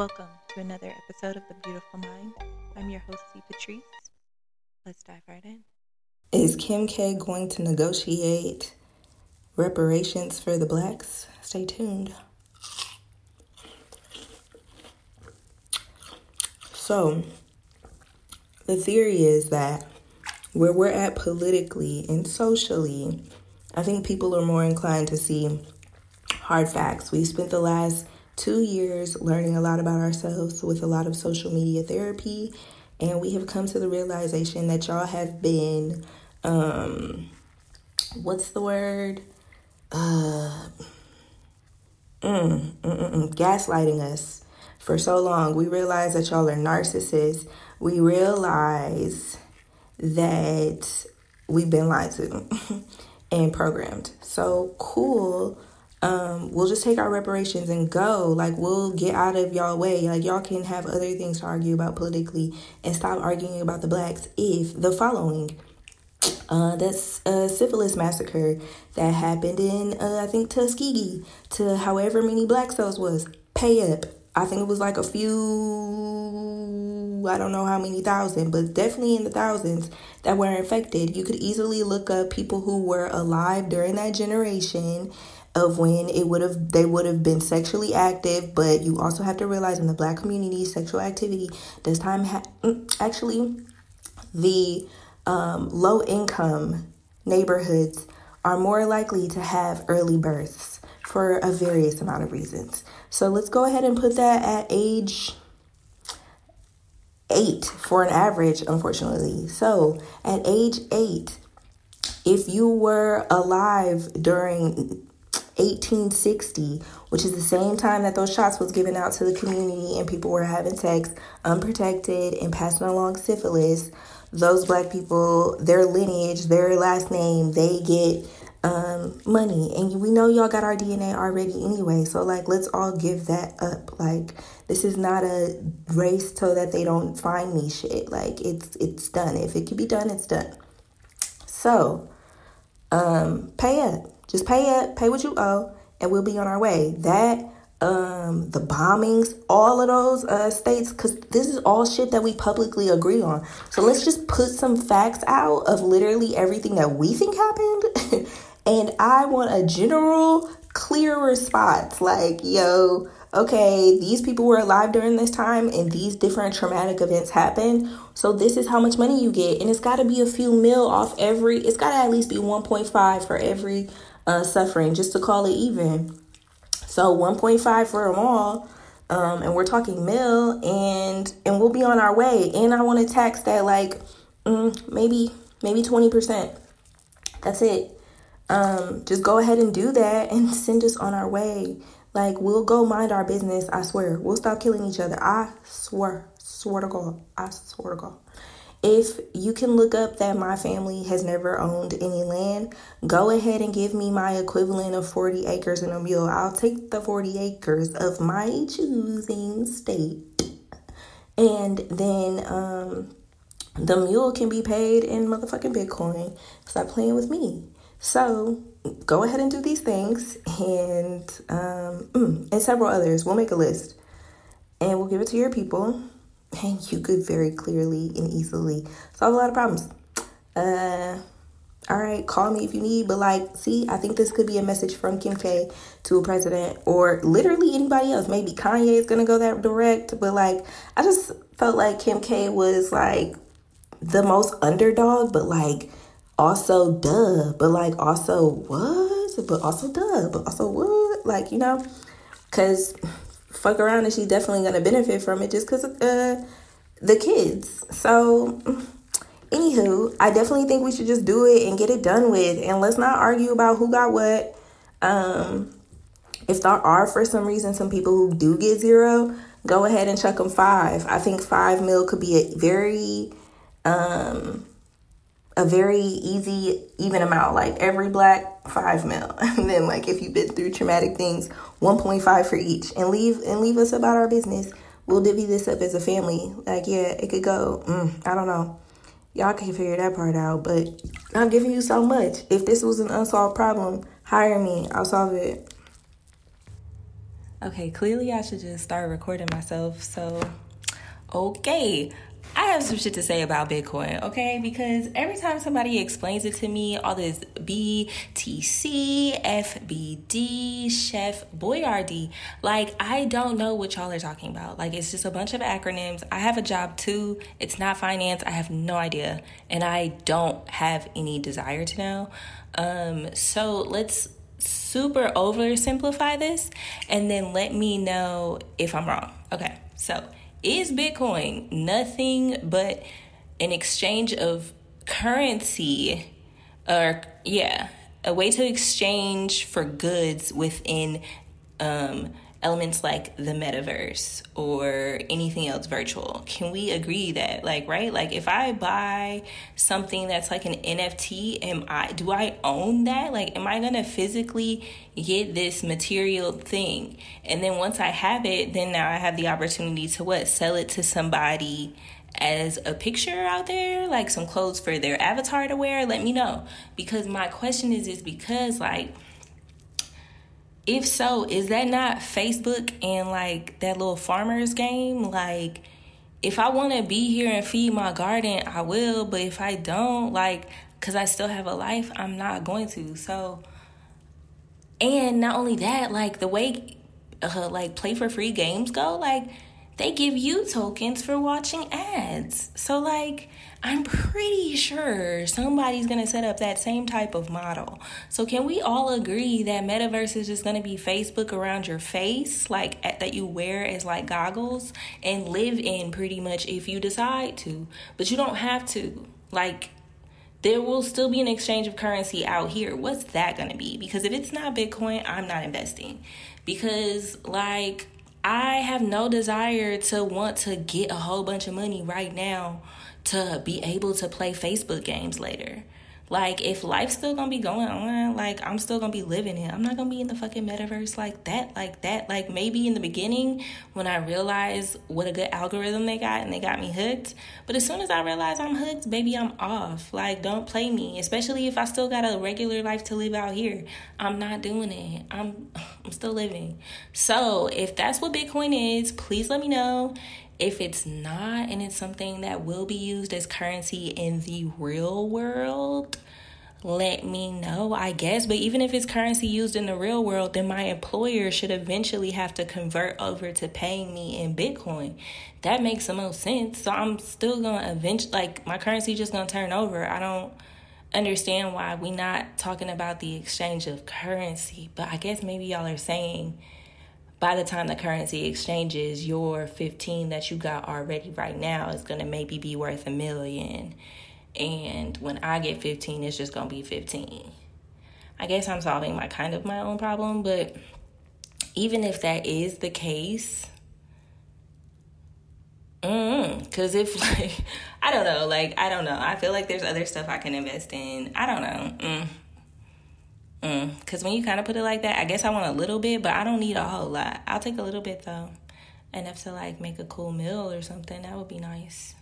Welcome to another episode of The Beautiful Mind. I'm your host, C. Patrice. Let's dive right in. Is Kim K going to negotiate reparations for the blacks? Stay tuned. So, the theory is that where we're at politically and socially, I think people are more inclined to see hard facts. We spent the last two years learning a lot about ourselves with a lot of social media therapy, and we have come to the realization that y'all have been, um, what's the word? Uh, mm, mm, mm, mm, gaslighting us for so long. We realize that y'all are narcissists. We realize that we've been lied to and programmed. So cool um, we'll just take our reparations and go. Like, we'll get out of y'all way. Like, y'all can have other things to argue about politically and stop arguing about the blacks if the following. Uh, that's a syphilis massacre that happened in, uh, I think, Tuskegee to however many black cells was. Pay up. I think it was like a few, I don't know how many thousand, but definitely in the thousands that were infected. You could easily look up people who were alive during that generation of when it would have they would have been sexually active but you also have to realize in the black community sexual activity does time ha- mm, actually the um, low income neighborhoods are more likely to have early births for a various amount of reasons. So let's go ahead and put that at age eight for an average unfortunately. So at age eight if you were alive during 1860, which is the same time that those shots was given out to the community and people were having sex unprotected and passing along syphilis. Those black people, their lineage, their last name, they get um, money. And we know y'all got our DNA already anyway. So, like, let's all give that up. Like, this is not a race so that they don't find me shit. Like, it's it's done. If it can be done, it's done. So, um, pay up. Just pay it, pay what you owe, and we'll be on our way. That um the bombings all of those uh states because this is all shit that we publicly agree on so let's just put some facts out of literally everything that we think happened and i want a general clear response like yo okay, these people were alive during this time and these different traumatic events happened. So this is how much money you get. And it's got to be a few mil off every, it's got to at least be 1.5 for every uh, suffering just to call it even. So 1.5 for them all. Um, and we're talking mil and and we'll be on our way and i want to tax that like mm, maybe maybe 20% that's it um, just go ahead and do that and send us on our way like, we'll go mind our business. I swear. We'll stop killing each other. I swear. Swear to God. I swear to God. If you can look up that my family has never owned any land, go ahead and give me my equivalent of 40 acres and a mule. I'll take the 40 acres of my choosing state. And then um, the mule can be paid in motherfucking Bitcoin. Stop playing with me. So go ahead and do these things and um, mm, and several others. We'll make a list and we'll give it to your people, and you could very clearly and easily solve a lot of problems. Uh, all right, call me if you need, but like, see, I think this could be a message from Kim K to a president or literally anybody else. Maybe Kanye is gonna go that direct, but like, I just felt like Kim K was like the most underdog, but like also duh, but like also what? But also duh, but also what? Like, you know, because fuck around and she's definitely to benefit from it just because of uh, the kids. So, anywho, I definitely think we should just do it and get it done with. And let's not argue about who got what. Um, if there are, for some reason, some people who do get zero, go ahead and chuck them five. I think five mil could be a very um a very easy, even amount, like every black five mil, and then like if you've been through traumatic things, one point five for each, and leave and leave us about our business. We'll divvy this up as a family. Like yeah, it could go. Mm, I don't know. Y'all can figure that part out, but I'm giving you so much. If this was an unsolved problem, hire me. I'll solve it. Okay, clearly I should just start recording myself. So, okay. I have some shit to say about Bitcoin, okay? Because every time somebody explains it to me, all this BTC, FBD, Chef Boyardee, like I don't know what y'all are talking about. Like it's just a bunch of acronyms. I have a job too. It's not finance. I have no idea, and I don't have any desire to know. Um, so let's super oversimplify this, and then let me know if I'm wrong. Okay, so is Bitcoin nothing but an exchange of currency or yeah, a way to exchange for goods within um, elements like the metaverse or anything else virtual. Can we agree that like right? Like if I buy something that's like an NFT, am I do I own that? Like am I going to physically get this material thing? And then once I have it, then now I have the opportunity to what? Sell it to somebody as a picture out there, like some clothes for their avatar to wear, let me know. Because my question is is because like if so, is that not Facebook and like that little farmer's game? Like, if I want to be here and feed my garden, I will. But if I don't, like, because I still have a life, I'm not going to. So, and not only that, like, the way, uh, like, play for free games go, like, they give you tokens for watching ads. So, like, I'm pretty sure somebody's to set up that same type of model. So, can we all agree that metaverse is just to be Facebook around your face, like that you wear as like goggles and live in pretty much if you decide to? But you don't have to. Like, there will still be an exchange of currency out here. What's that to be? Because if it's not Bitcoin, I'm not investing. Because, like, I have no desire to want to get a whole bunch of money right now to be able to play Facebook games later. Like, if life's still gonna be going on, like, I'm still gonna be living it. I'm not gonna be in the fucking metaverse like that, like that. Like, maybe in the beginning when I realized what a good algorithm they got and they got me hooked. But as soon as I realize I'm hooked, baby, I'm off. Like, don't play me, especially if I still got a regular life to live out here. I'm not doing it. I'm, I'm still living. So, if that's what Bitcoin is, please let me know. If it's not, and it's something that will be used as currency in the real world, let me know, I guess. But even if it's currency used in the real world, then my employer should eventually have to convert over to paying me in Bitcoin. That makes the most sense. So I'm still gonna eventually, like, my currency just gonna turn over. I don't understand why we not talking about the exchange of currency. But I guess maybe y'all are saying by the time the currency exchanges, your 15 that you got already right now is going to maybe be worth a million. And when I get 15, it's just going to be 15. I guess I'm solving my kind of my own problem, but even if that is the case, because if like I don't know, like I don't know, I feel like there's other stuff I can invest in. I don't know. Mm. Because mm, when you kind of put it like that, I guess I want a little bit, but I don't need a whole lot. I'll take a little bit though. Enough to like make a cool meal or something. That would be nice.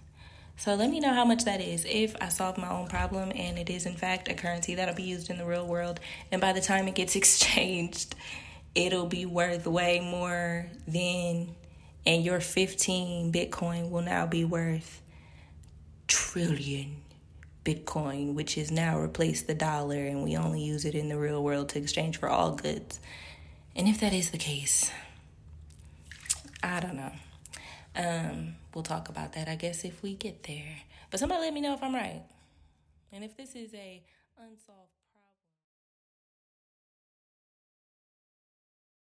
So let me know how much that is if I solve my own problem and it is in fact a currency that'll be used in the real world. And by the time it gets exchanged, it'll be worth way more than, and your 15 Bitcoin will now be worth trillion Bitcoin, which has now replaced the dollar, and we only use it in the real world to exchange for all goods. And if that is the case, I don't know. Um, we'll talk about that, I guess, if we get there. But somebody let me know if I'm right. And if this is a unsolved